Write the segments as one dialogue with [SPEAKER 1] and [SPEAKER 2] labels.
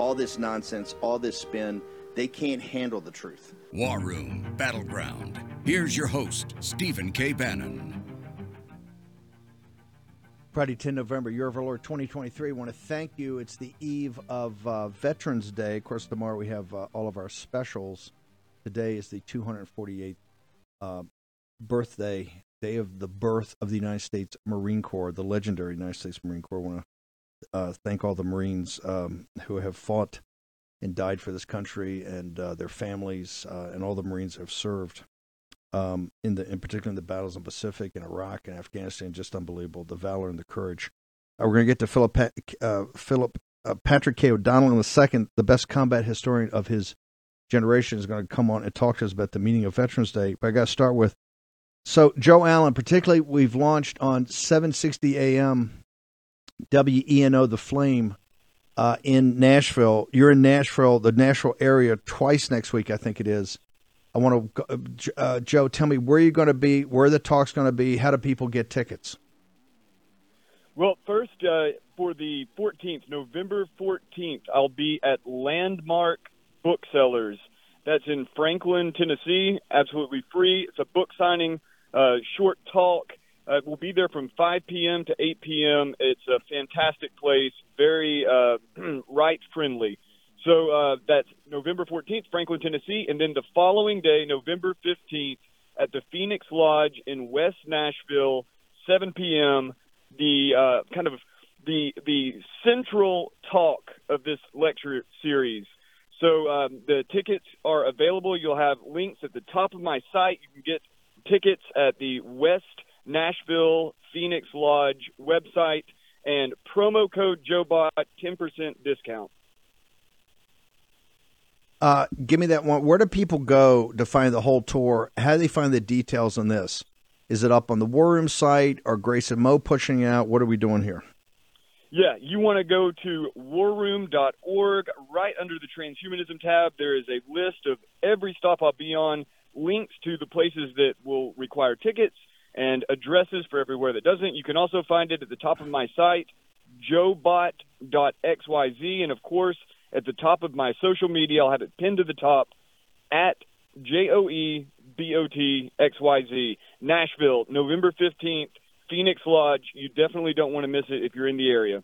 [SPEAKER 1] All this nonsense, all this spin, they can't handle the truth.
[SPEAKER 2] War Room Battleground. Here's your host, Stephen K. Bannon.
[SPEAKER 3] Friday, 10 November, Year of our Lord 2023. I want to thank you. It's the eve of uh, Veterans Day. Of course, tomorrow we have uh, all of our specials. Today is the 248th uh, birthday, day of the birth of the United States Marine Corps, the legendary United States Marine Corps. I want to uh, thank all the Marines um, who have fought and died for this country and uh, their families uh, and all the Marines who have served um, in the in particular in the battles in the Pacific and Iraq and Afghanistan, just unbelievable. The valor and the courage. Uh, we're going to get to Philip uh, Philip Patrick K. O'Donnell in a second. The best combat historian of his generation is going to come on and talk to us about the meaning of Veterans Day. But I got to start with so Joe Allen. Particularly, we've launched on 760 AM WENO The Flame. Uh, in Nashville, you're in Nashville, the Nashville area, twice next week, I think it is. I want to, uh, uh, Joe, tell me where you're going to be, where the talk's going to be, how do people get tickets?
[SPEAKER 4] Well, first, uh, for the 14th, November 14th, I'll be at Landmark Booksellers. That's in Franklin, Tennessee. Absolutely free. It's a book signing, uh, short talk. Uh, we'll be there from 5 p.m. to 8 p.m. It's a fantastic place, very uh, right friendly. So uh, that's November 14th, Franklin, Tennessee, and then the following day, November 15th, at the Phoenix Lodge in West Nashville, 7 p.m. The uh, kind of the the central talk of this lecture series. So um, the tickets are available. You'll have links at the top of my site. You can get tickets at the West Nashville Phoenix Lodge website and promo code JoeBot 10% discount.
[SPEAKER 3] Uh, give me that one. Where do people go to find the whole tour? How do they find the details on this? Is it up on the War Room site or Grace and Mo pushing it out? What are we doing here?
[SPEAKER 4] Yeah, you want to go to warroom.org. Right under the transhumanism tab, there is a list of every stop I'll be on, links to the places that will require tickets, and addresses for everywhere that doesn't. You can also find it at the top of my site, joebot.xyz. And of course, at the top of my social media. I'll have it pinned to the top at J O E B O T X Y Z. Nashville, November 15th, Phoenix Lodge. You definitely don't want to miss it if you're in the area.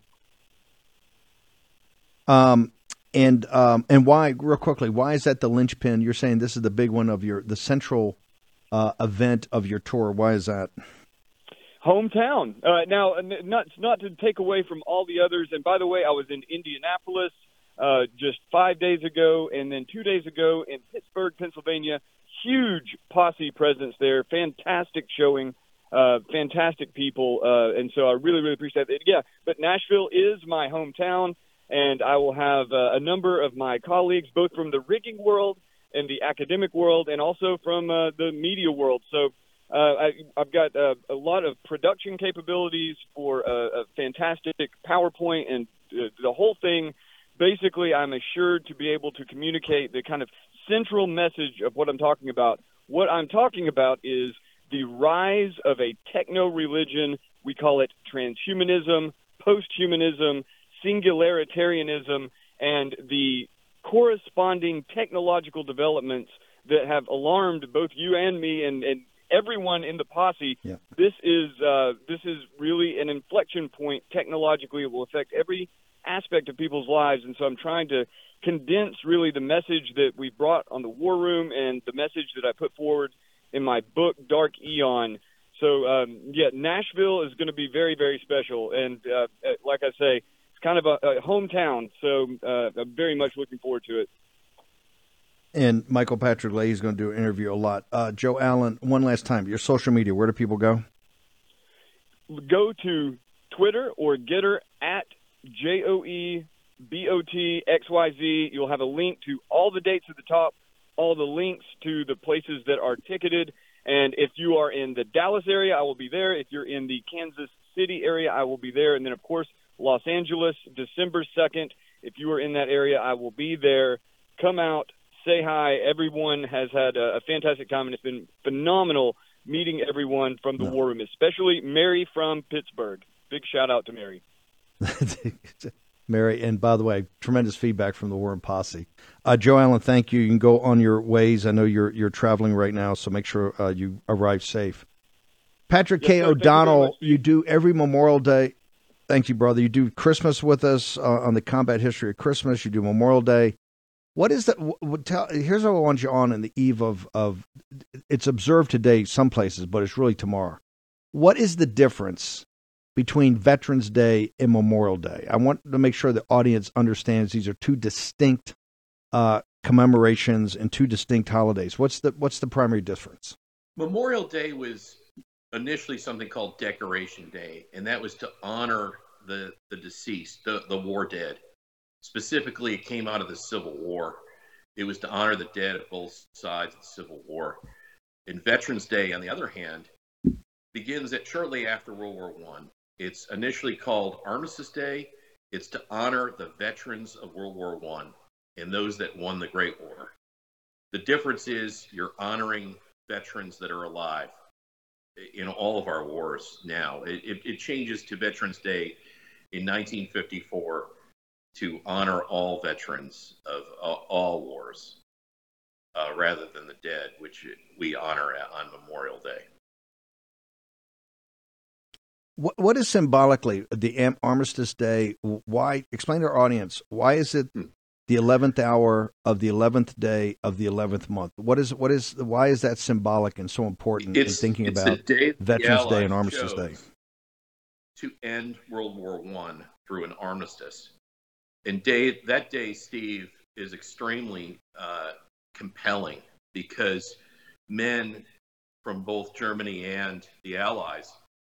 [SPEAKER 3] Um, and um, and why, real quickly, why is that the linchpin? You're saying this is the big one of your the central uh, event of your tour. Why is that?
[SPEAKER 4] Hometown. Uh, now, not not to take away from all the others. And by the way, I was in Indianapolis uh, just five days ago, and then two days ago in Pittsburgh, Pennsylvania. Huge posse presence there. Fantastic showing. Uh, fantastic people, uh, and so I really, really appreciate it. Yeah, but Nashville is my hometown, and I will have uh, a number of my colleagues, both from the rigging world and the academic world, and also from uh, the media world. So uh, I, I've got uh, a lot of production capabilities for a, a fantastic PowerPoint, and uh, the whole thing basically I'm assured to be able to communicate the kind of central message of what I'm talking about. What I'm talking about is the rise of a techno religion. We call it transhumanism, posthumanism, singularitarianism, and the corresponding technological developments that have alarmed both you and me and, and everyone in the posse.
[SPEAKER 3] Yeah.
[SPEAKER 4] This is uh, this is really an inflection point technologically. It will affect every aspect of people's lives. And so I'm trying to condense really the message that we brought on the War Room and the message that I put forward in my book, Dark Aeon. So, um, yeah, Nashville is going to be very, very special. And uh, uh, like I say, kind of a, a hometown. So uh, I'm very much looking forward to it.
[SPEAKER 3] And Michael Patrick Leahy is going to do an interview a lot. Uh, Joe Allen, one last time, your social media, where do people go?
[SPEAKER 4] Go to Twitter or Gettr at J O E BOTXYZ. You'll have a link to all the dates at the top, all the links to the places that are ticketed. And if you are in the Dallas area, I will be there. If you're in the Kansas City area, I will be there. And then, of course, Los Angeles, December 2nd. If you are in that area, I will be there. Come out, say hi. Everyone has had a, a fantastic time, and it's been phenomenal meeting everyone from the no. War Room, especially Mary from Pittsburgh. Big shout out to Mary.
[SPEAKER 3] Mary, and by the way, tremendous feedback from the War Room Posse. Uh, Joe Allen, thank you. You can go on your ways. I know you're you're traveling right now, so make sure uh, you arrive safe. Patrick yes, K. Sir, O'Donnell, you, you, do every Memorial Day. Thank you, brother. You do Christmas with us uh, on the combat history of Christmas. You do Memorial Day. What is that? What, tell, here's what I want you on in the eve of of. It's observed today some places, but it's really tomorrow. What is the difference between Veterans Day and Memorial Day? I want to make sure the audience understands these are two distinct uh, commemorations and two distinct holidays. What's the what's the primary difference?
[SPEAKER 5] Memorial Day was initially something called Decoration Day, and that was to honor the the deceased, the the war dead. Specifically, it came out of the Civil War. It was to honor the dead at both sides of the Civil War. And Veterans Day, on the other hand, begins at shortly after World War One. It's initially called Armistice Day. It's to honor the veterans of World War One and those that won the Great War. The difference is you're honoring veterans that are alive in all of our wars now. It, it, it changes to Veterans Day in 1954 to honor all veterans of all wars uh, rather than the dead, which we honor on Memorial Day.
[SPEAKER 3] What, what is symbolically the Armistice Day? Why explain to our audience why is it hmm. The eleventh hour of the eleventh day of the eleventh month? What is what is why is that symbolic and so important
[SPEAKER 5] it's,
[SPEAKER 3] in thinking about Veterans Day and Armistice Day?
[SPEAKER 5] To end World War One through an armistice, and day that day, Steve, is extremely uh, compelling because men from both Germany and the Allies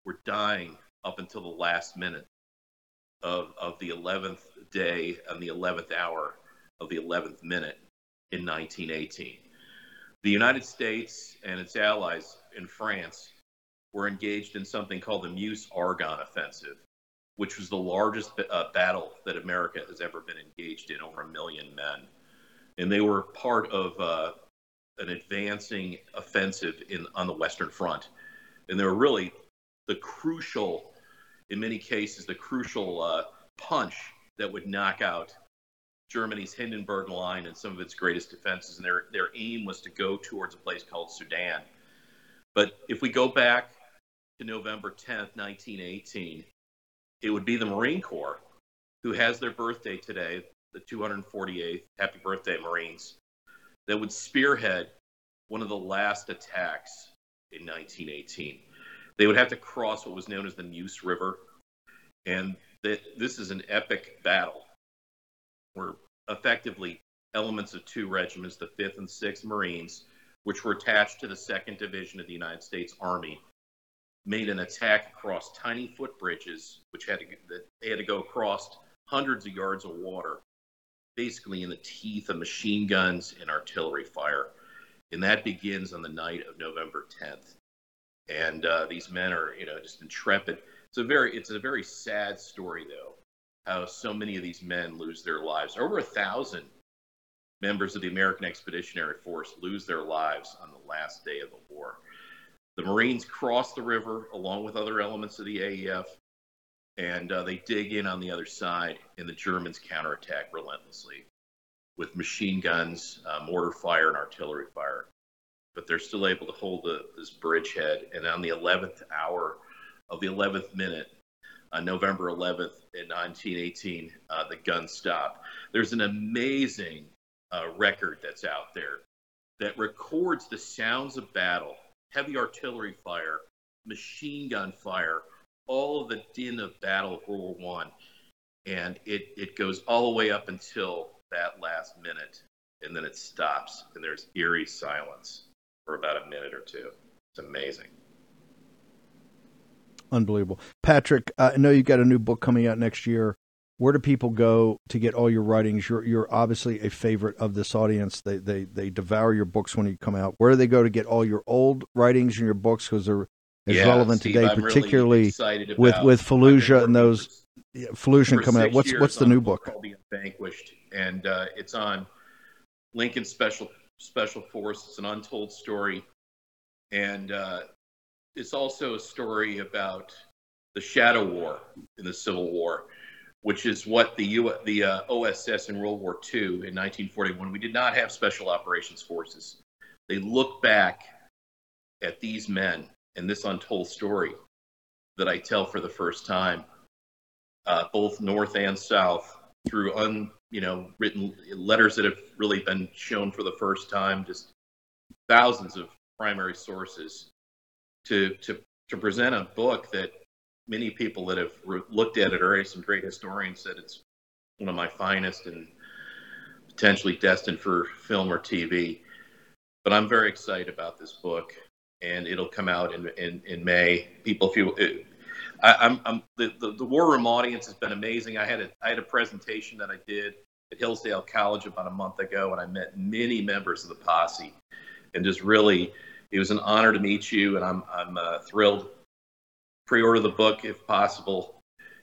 [SPEAKER 5] were dying up until the last minute of, of the 11th day and the 11th hour of the 11th minute in 1918. The United States and its allies in France were engaged in something called the Meuse Argonne Offensive, which was the largest uh, battle that America has ever been engaged in, over a million men. And they were part of uh, an advancing offensive in, on the Western Front. And they were really the crucial, in many cases, the crucial uh, punch that would knock out Germany's Hindenburg Line and some of its greatest defenses. And their, their aim was to go towards a place called Sedan. But if we go back to November 10th, 1918, it would be the Marine Corps who has their birthday today, the 248th. Happy birthday, Marines, that would spearhead one of the last attacks in 1918. They would have to cross what was known as the Meuse River, and this is an epic battle where effectively elements of two regiments, the 5th and 6th Marines, which were attached to the 2nd Division of the United States Army, made an attack across tiny footbridges, which had to they had to go across hundreds of yards of water, basically in the teeth of machine guns and artillery fire. And that begins on the night of November 10th. And uh, these men are, you know, just intrepid. It's a very, it's a very sad story, though, how so many of these men lose their lives. Over a thousand members of the American Expeditionary Force lose their lives on the last day of the war. The Marines cross the river along with other elements of the AEF, and uh, they dig in on the other side, and the Germans counterattack relentlessly with machine guns, uh, mortar fire, and artillery fire. But they're still able to hold the, this bridgehead. And on the 11th hour of the 11th minute, on November 11th in 1918, uh, the guns stop. There's an amazing uh, record that's out there that records the sounds of battle heavy artillery fire, machine gun fire, all of the din of battle of World War One, and it it goes all the way up until that last minute, and then it stops, and there's eerie silence for about a minute or two. It's amazing.
[SPEAKER 3] Unbelievable, Patrick. I know you've got a new book coming out next year. where do people go to get all your writings? You're you're obviously a favorite of this audience. They they they devour your books when you come out. Where do they go to get all your old writings and your books because they're as
[SPEAKER 5] Yeah,
[SPEAKER 3] relevant
[SPEAKER 5] Steve,
[SPEAKER 3] today,
[SPEAKER 5] I'm
[SPEAKER 3] particularly
[SPEAKER 5] excited
[SPEAKER 3] with with Fallujah and those yeah, Fallujah coming out. What's what's the new book?
[SPEAKER 5] called The Vanquished, and uh, it's on Lincoln Special Special Force. It's an untold story, and uh, it's also a story about the Shadow War in the Civil War, which is what the U the uh, OSS in World War II in 1941. We did not have Special Operations Forces. They look back at these men and this untold story that I tell for the first time uh, both north and south through un you know written letters that have really been shown for the first time just thousands of primary sources to to to present a book that many people that have re- looked at it or some great historians said it's one of my finest and potentially destined for film or TV but I'm very excited about this book and it'll come out in in, in May. People if you I, I'm, I'm the, the, the war room audience has been amazing. I had a I had a presentation that I did at Hillsdale College about a month ago, and I met many members of the posse, and just really, it was an honor to meet you, and I'm I'm uh, thrilled. Pre-order the book if possible,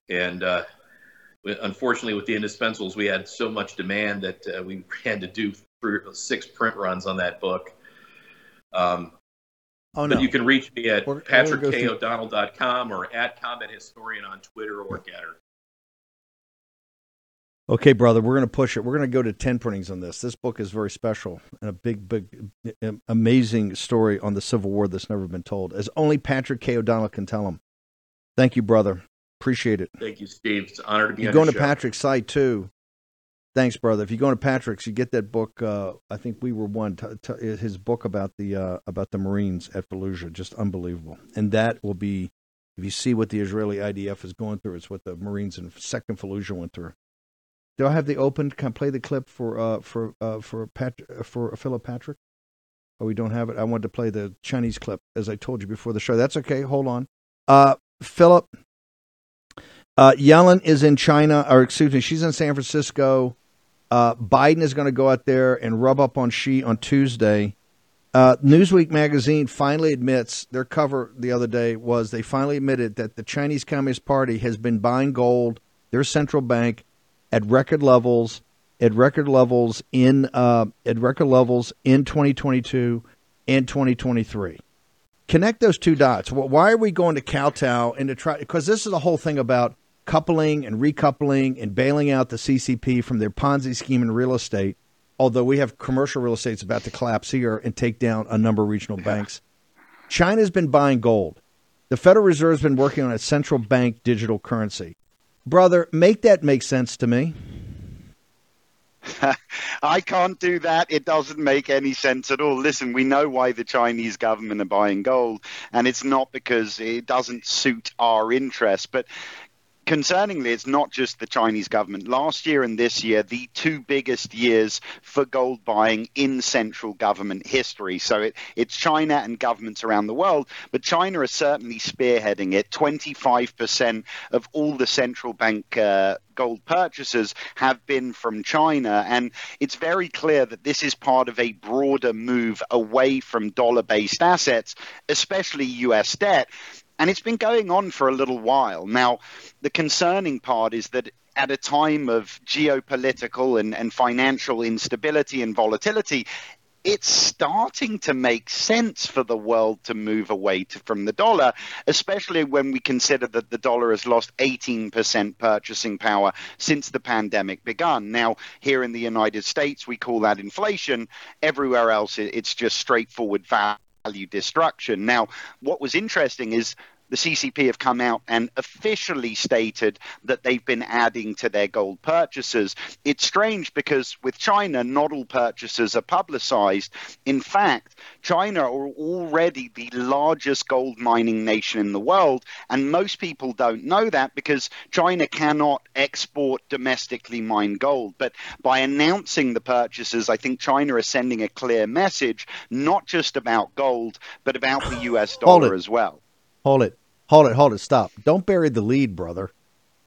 [SPEAKER 5] and uh, unfortunately, with the indispensables, we had so much demand that uh, we had to do three, six print runs on that book. Um,
[SPEAKER 3] Oh no,
[SPEAKER 5] but you can reach me at
[SPEAKER 3] We're- we're gonna go through-
[SPEAKER 5] patrickodonnell.com or at Combat Historian on Twitter or Gettr.
[SPEAKER 3] Okay, brother, we're going to push it. We're going to go to 10 printings on this. This book is very special and a big, big, amazing story on the Civil War that's never been told, as only Patrick K. O'Donnell can tell them. Thank you, brother. Appreciate it.
[SPEAKER 5] Thank you, Steve. It's an honor to be here.
[SPEAKER 3] You
[SPEAKER 5] on
[SPEAKER 3] go
[SPEAKER 5] your
[SPEAKER 3] to
[SPEAKER 5] show.
[SPEAKER 3] Patrick's site too. Thanks, brother. If you go to Patrick's, you get that book. Uh, I think we were one. T- t- his book about the uh, about the Marines at Fallujah, just unbelievable. And that will be, if you see what the Israeli IDF is going through, it's what the Marines in Second Fallujah went through. Do I have the open? Can I play the clip for uh, for uh, for Pat for Philip Patrick? Oh, we don't have it. I wanted to play the Chinese clip as I told you before the show. That's okay. Hold on. Uh, Philip, uh, Yellen is in China, or excuse me, she's in San Francisco. Uh, Biden is going to go out there and rub up on Xi on Tuesday. Uh, Newsweek magazine finally admits their cover the other day was they finally admitted that the Chinese Communist Party has been buying gold, their central bank, at record levels, at record levels in uh, at record levels in 2022 and 2023 connect those two dots. Why are we going to kowtow and to try? Because this is the whole thing about coupling and recoupling and bailing out the CCP from their Ponzi scheme in real estate. Although we have commercial real estate's about to collapse here and take down a number of regional banks. China's been buying gold. The Federal Reserve's been working on a central bank digital currency. Brother, make that make sense to me.
[SPEAKER 6] I can't do that. It doesn't make any sense at all. Listen, we know why the Chinese government are buying gold, and it's not because it doesn't suit our interests, but concerningly, it's not just the Chinese government. Last year and this year, the two biggest years for gold buying in central government history. So it, it's China and governments around the world, but China is certainly spearheading it. 25% of all the central bank uh, gold purchases have been from China. And it's very clear that this is part of a broader move away from dollar based assets, especially US debt. And it's been going on for a little while. Now, the concerning part is that at a time of geopolitical and, and financial instability and volatility, it's starting to make sense for the world to move away to, from the dollar, especially when we consider that the dollar has lost 18% purchasing power since the pandemic began. Now, here in the United States, we call that inflation. Everywhere else, it's just straightforward value value destruction. Now, what was interesting is the CCP have come out and officially stated that they've been adding to their gold purchases. It's strange because with China, not all purchases are publicized. In fact, China are already the largest gold mining nation in the world, and most people don't know that because China cannot export domestically mined gold. But by announcing the purchases, I think China is sending a clear message, not just about gold, but about the US dollar as well.
[SPEAKER 3] Hold it. Hold it. Hold it. Stop. Don't bury the lead, brother.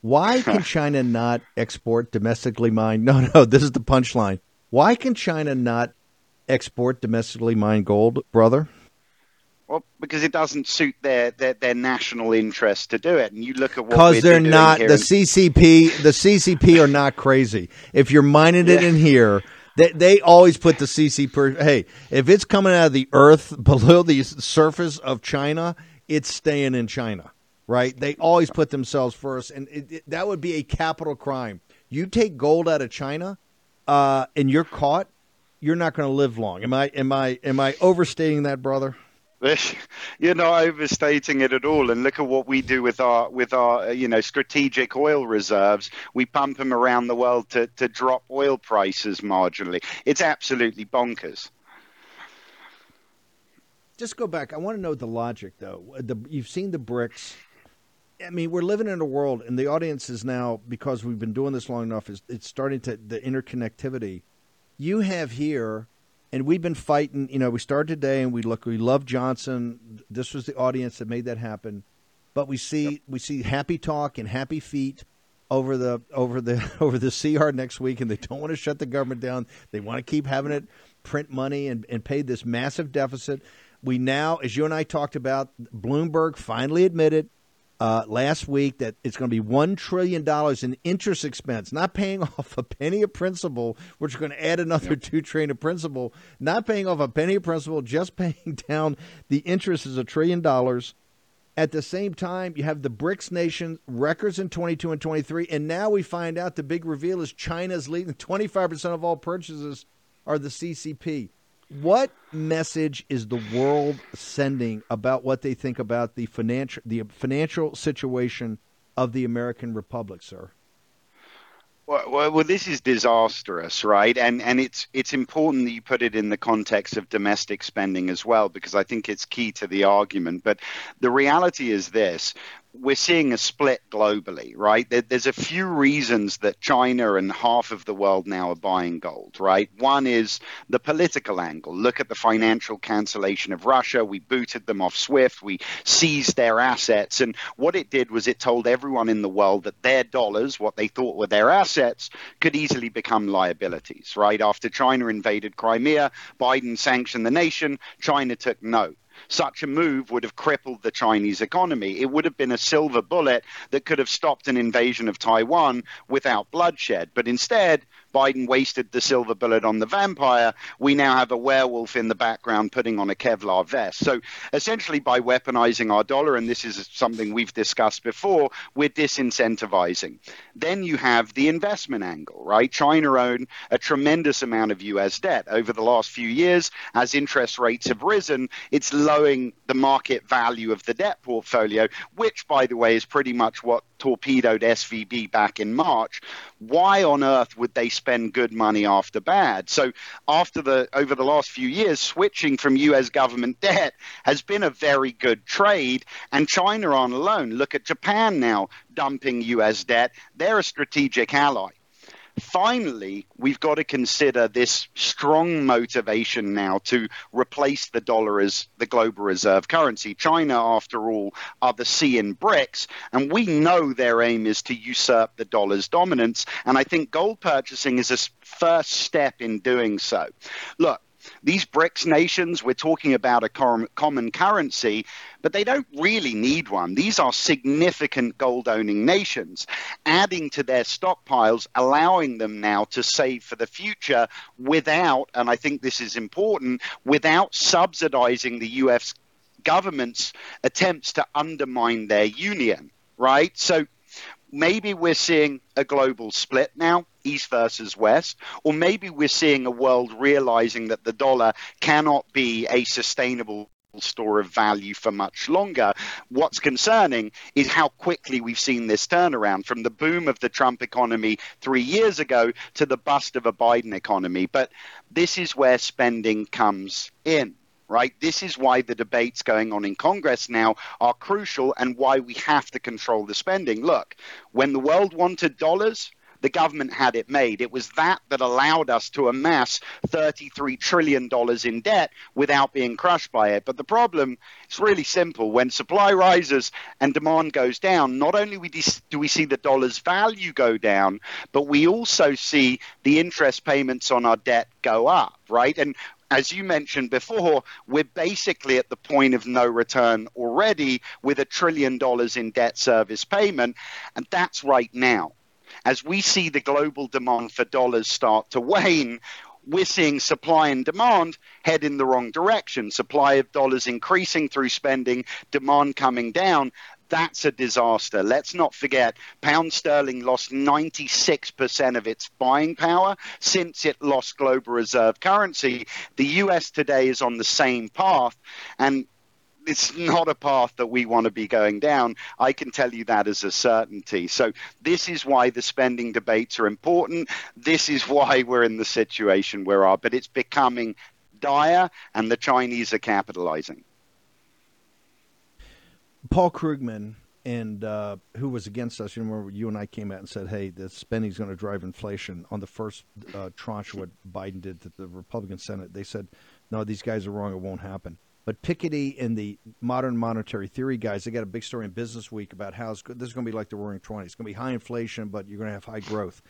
[SPEAKER 3] Why can China not export domestically mined? No, no, this is the punchline. Why can China not export domestically mined gold, brother?
[SPEAKER 6] Well, because it doesn't suit their, their, their national interest to do it. And you look at what
[SPEAKER 3] because they're
[SPEAKER 6] doing
[SPEAKER 3] not the
[SPEAKER 6] in-
[SPEAKER 3] CCP. The CCP are not crazy. If you're mining it in here, they, they always put the CCP. Hey, if it's coming out of the earth below the surface of China, it's staying in China, right? They always put themselves first, and it, it, that would be a capital crime. You take gold out of China, uh, and you're caught. You're not going to live long. Am I? Am I? Am I overstating that, brother?
[SPEAKER 6] You're not overstating it at all. And look at what we do with our with our uh, you know strategic oil reserves. We pump them around the world to to drop oil prices marginally. It's absolutely bonkers.
[SPEAKER 3] Just go back. I want to know the logic, though. Uh, the, you've seen the BRICS. I mean, we're living in a world, and the audience is now because we've been doing this long enough. Is it's starting to the interconnectivity. You have here, and we've been fighting. You know, we started today, and we look. We love Johnson. This was the audience that made that happen. But we see we see happy talk and happy feet over the over the over the CR next week, and they don't want to shut the government down. They want to keep having it print money and, and pay this massive deficit. We now, as you and I talked about, Bloomberg finally admitted uh, last week that it's going to be one trillion dollars in interest expense, not paying off a penny of principal, which is going to add another two trillion of principal. Not paying off a penny of principal, just paying down the interest is a trillion dollars. At the same time, you have the BRICS nations records in 22 and 23, and now we find out the big reveal is China's leading 25% of all purchases are the CCP. What message is the world sending about what they think about the financial the financial situation of the American Republic, sir?
[SPEAKER 6] Well, well, this is disastrous, right? And and it's it's important that you put it in the context of domestic spending as well, because I think it's key to the argument. But the reality is this: we're seeing a split globally, right? There, there's a few reasons that China and half of the world now are buying gold, right? One is the political angle. Look at the financial cancellation of Russia. We booted them off SWIFT. We seized their assets. And what it did was it told everyone in the world that their dollars, what they thought were their assets, could easily become liabilities, right? After China invaded Crimea, Biden sanctioned the nation, China took note. Such a move would have crippled the Chinese economy. It would have been a silver bullet that could have stopped an invasion of Taiwan without bloodshed. But instead, Biden wasted the silver bullet on the vampire. We now have a werewolf in the background putting on a Kevlar vest. So essentially, by weaponizing our dollar, and this is something we've discussed before, we're disincentivizing. Then you have the investment angle, right? China owned a tremendous amount of US debt over the last few years. As interest rates have risen, it's lowering the market value of the debt portfolio, which, by the way, is pretty much what torpedoed SVB back in March. Why on earth would they spend good money after bad? So after the over the last few years, switching from US government debt has been a very good trade. And China on alone, look at Japan now dumping US debt. They're a strategic ally finally, we've got to consider this strong motivation now to replace the dollar as the global reserve currency. China, after all, are the C in BRICS, and we know their aim is to usurp the dollar's dominance. And I think gold purchasing is a first step in doing so. Look, these BRICS nations, we're talking about a common currency, but they don't really need one. These are significant gold owning nations, adding to their stockpiles, allowing them now to save for the future without, and I think this is important, without subsidizing the US government's attempts to undermine their union, right? So maybe we're seeing a global split now, East versus West, or maybe we're seeing a world realizing that the dollar cannot be a sustainable store of value for much longer. What's concerning is how quickly we've seen this turnaround from the boom of the Trump economy three years ago to the bust of a Biden economy. But this is where spending comes in right? This is why the debates going on in Congress now are crucial and why we have to control the spending. Look, when the world wanted dollars, the government had it made. It was that that allowed us to amass $33 trillion in debt without being crushed by it. But the problem is really simple. When supply rises and demand goes down, not only do we see the dollar's value go down, but we also see the interest payments on our debt go up, right? And as you mentioned before, we're basically at the point of no return already with a trillion dollars in debt service payment, and that's right now. As we see the global demand for dollars start to wane, we're seeing supply and demand head in the wrong direction. Supply of dollars increasing through spending, demand coming down that's a disaster. Let's not forget, pound sterling lost 96% of its buying power since it lost global reserve currency. The US today is on the same path, and it's not a path that we want to be going down. I can tell you that as a certainty. So, this is why the spending debates are important. This is why we're in the situation we are, but it's becoming dire, and the Chinese are capitalizing.
[SPEAKER 3] Paul Krugman and uh, who was against us. You remember you and I came out and said, "Hey, the spending is going to drive inflation." On the first uh, tranche, what Biden did to the Republican Senate, they said, "No, these guys are wrong. It won't happen." But Piketty and the modern monetary theory guys, they got a big story in Business Week about how this is going to be like the Roaring Twenties. It's going to be high inflation, but you're going to have high growth.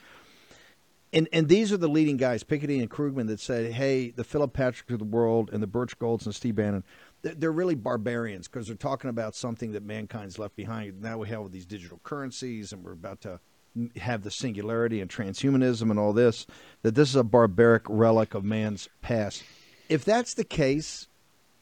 [SPEAKER 3] And and these are the leading guys, Piketty and Krugman, that said, "Hey, the Philip Patrick of the world and the Birch Golds and Steve Bannon." They're really barbarians because they're talking about something that mankind's left behind. Now we have these digital currencies, and we're about to have the singularity and transhumanism and all this. That this is a barbaric relic of man's past. If that's the case,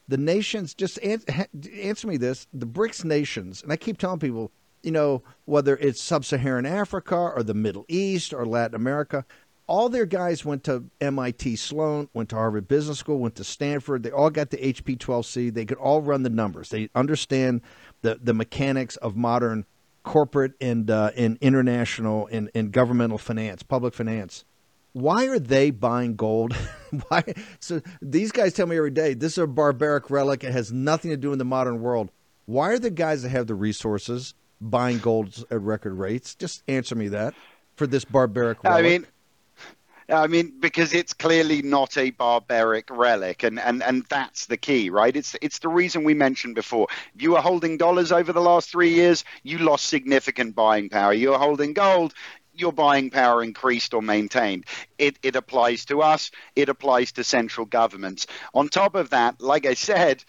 [SPEAKER 3] the nations just answer me this: the BRICS nations, and I keep telling people, you know, whether it's sub-Saharan Africa or the Middle East or Latin America, all their guys went to MIT Sloan, went to Harvard Business School, went to Stanford. They all got the HP 12C. They could all run the numbers. They understand the, the mechanics of modern corporate and, uh, and international and, and governmental finance, public finance. Why are they buying gold? Why? So these guys tell me every day this is a barbaric relic. It has nothing to do in the modern world. Why are the guys that have the resources buying gold at record rates? Just answer me that for this barbaric relic.
[SPEAKER 6] I mean, I mean, because it's clearly not a barbaric relic, and, and, and that's the key, right? It's it's the reason we mentioned before. If you were holding dollars over the last three years, you lost significant buying power. You were holding gold, your buying power increased or maintained. It, it applies to us, it applies to central governments. On top of that, like I said,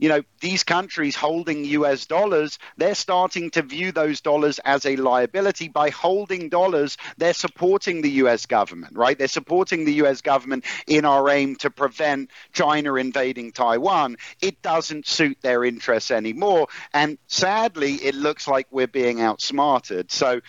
[SPEAKER 6] you know, these countries holding US dollars, they're starting to view those dollars as a liability. By holding dollars, they're supporting the US government, right? They're supporting the US government in our aim to prevent China invading Taiwan. It doesn't suit their interests anymore. And sadly, it looks like we're being outsmarted. So,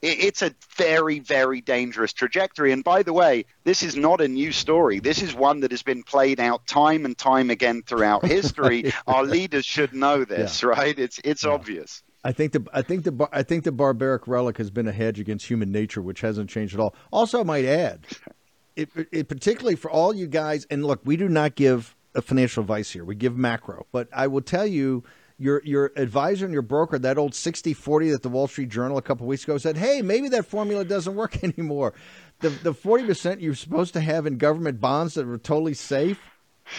[SPEAKER 6] it's a very, very dangerous trajectory. And by the way, this is not a new story. This is one that has been played out time and time again throughout history. Our leaders should know this, yeah. right? It's it's yeah. obvious.
[SPEAKER 3] I think the I think the I think the barbaric relic has been a hedge against human nature, which hasn't changed at all. Also, I might add, it, it particularly for all you guys. And look, we do not give a financial advice here. We give macro, but I will tell you your your advisor and your broker, that old 60-40 that the Wall Street Journal a couple weeks ago said, hey, maybe that formula doesn't work anymore. The the 40% you're supposed to have in government bonds that are totally safe,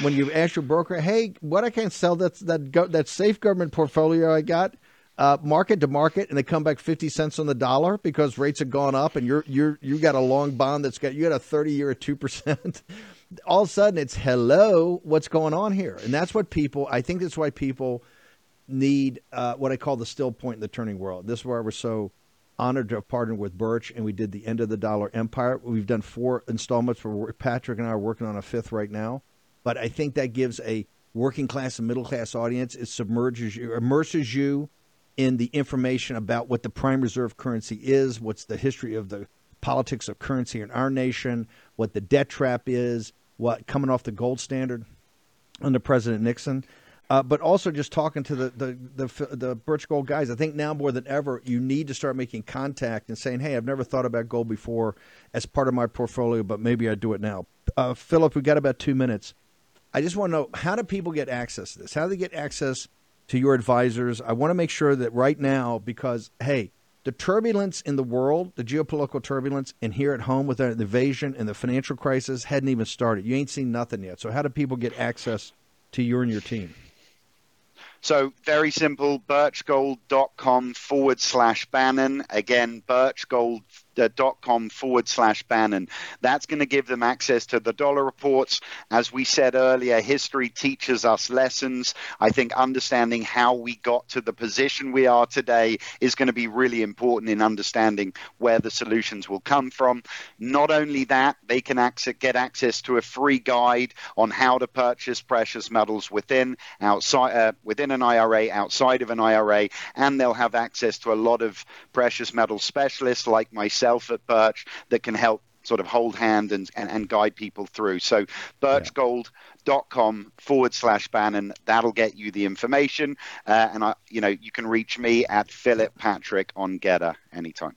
[SPEAKER 3] when you ask your broker, hey, what I can sell that that that safe government portfolio I got, uh, market to market, and they come back fifty cents on the dollar because rates have gone up, and you're you're you got a long bond that's got you got a thirty year at two percent. All of a sudden, it's hello, what's going on here? And that's what people. I think that's why people need uh, what I call the still point in the turning world. This is why we're so honored to have partnered with Birch, and we did the end of the dollar empire. We've done four installments. For Patrick and I are working on a fifth right now, but I think that gives a working class and middle class audience. It submerges you, immerses you in the information about what the prime reserve currency is, what's the history of the politics of currency in our nation, what the debt trap is, what coming off the gold standard under President Nixon uh, but also just talking to the, the, the the Birch Gold guys. I think now more than ever, you need to start making contact and saying, "Hey, I've never thought about gold before as part of my portfolio, but maybe I do it now." Uh, Philip, we've got about two minutes. I just want to know how do people get access to this? How do they get access to your advisors? I want to make sure that right now, because hey, the turbulence in the world, the geopolitical turbulence, and here at home with the invasion and the financial crisis hadn't even started. You ain't seen nothing yet. So how do people get access to you and your team?
[SPEAKER 6] So very simple, birchgold.com forward slash Bannon. Again, birchgold.com forward slash Bannon. That's going to give them access to the dollar reports. As we said earlier, history teaches us lessons. I think understanding how we got to the position we are today is going to be really important in understanding where the solutions will come from. Not only that, they can access, get access to a free guide on how to purchase precious metals within, outside, uh, within an IRA, outside of an IRA, and they'll have access to a lot of precious metal specialists like myself at Birch that can help sort of hold hand and, and, and guide people through. So birchgold.com forward slash Bannon, that'll get you the information. Uh, and I, you know, you can reach me at Philip Patrick on GETTR anytime.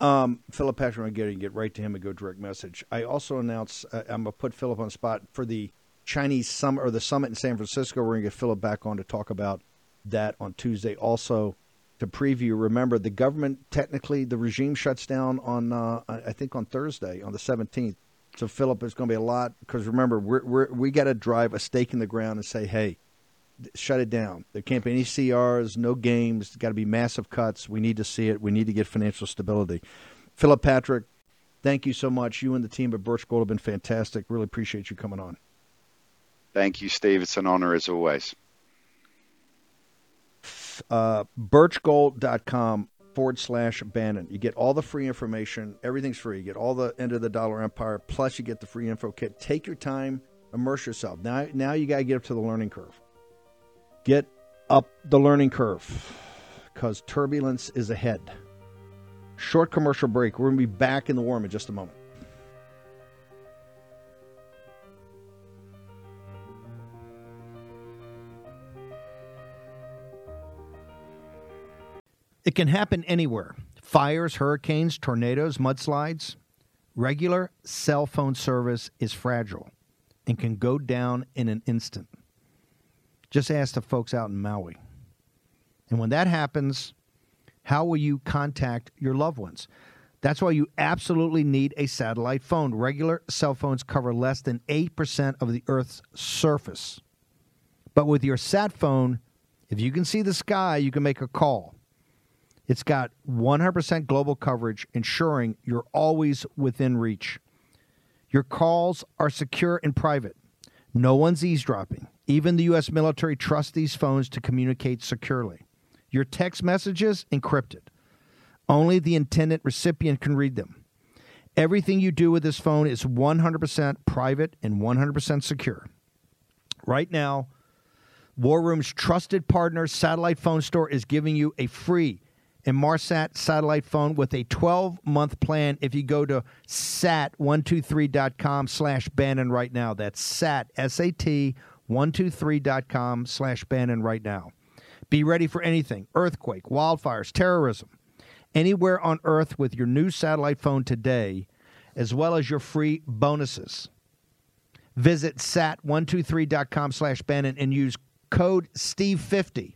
[SPEAKER 3] Um, Philip Patrick on GETTR, you get right to him and go direct message. I also announced, uh, I'm going to put Philip on spot for the Chinese summit or the summit in San Francisco. We're going to get Philip back on to talk about that on Tuesday. Also, to preview, remember the government technically the regime shuts down on uh, I think on Thursday on the 17th. So Philip, there's going to be a lot because remember we're, we're, we got to drive a stake in the ground and say, hey, shut it down. There can't be any CRs, no games. Got to be massive cuts. We need to see it. We need to get financial stability. Philip Patrick, thank you so much. You and the team at Birch Gold have been fantastic. Really appreciate you coming on.
[SPEAKER 6] Thank you, Steve. It's an honor as always.
[SPEAKER 3] Uh, birchgold.com forward slash Bannon. You get all the free information. Everything's free. You get all the end of the dollar empire, plus you get the free info kit. Take your time, immerse yourself. Now, now you got to get up to the learning curve. Get up the learning curve because turbulence is ahead. Short commercial break. We're going to be back in the War Room in just a moment. It can happen anywhere fires, hurricanes, tornadoes, mudslides. Regular cell phone service is fragile and can go down in an instant. Just ask the folks out in Maui. And when that happens, how will you contact your loved ones? That's why you absolutely need a satellite phone. Regular cell phones cover less than 8% of the Earth's surface. But with your sat phone, if you can see the sky, you can make a call. It's got 100% global coverage, ensuring you're always within reach. Your calls are secure and private. No one's eavesdropping. Even the U.S. military trusts these phones to communicate securely. Your text messages encrypted. Only the intended recipient can read them. Everything you do with this phone is 100% private and 100% secure. Right now, War Room's trusted partner, Satellite Phone Store, is giving you a free Inmarsat satellite phone with a 12-month plan if you go to sat123.com slash Bannon right now. That's sat, S-A-T, 123.com slash Bannon right now. Be ready for anything earthquake, wildfires, terrorism. Anywhere on Earth with your new satellite phone today, as well as your free bonuses. Visit sat123.com slash Bannon and use code STEVE50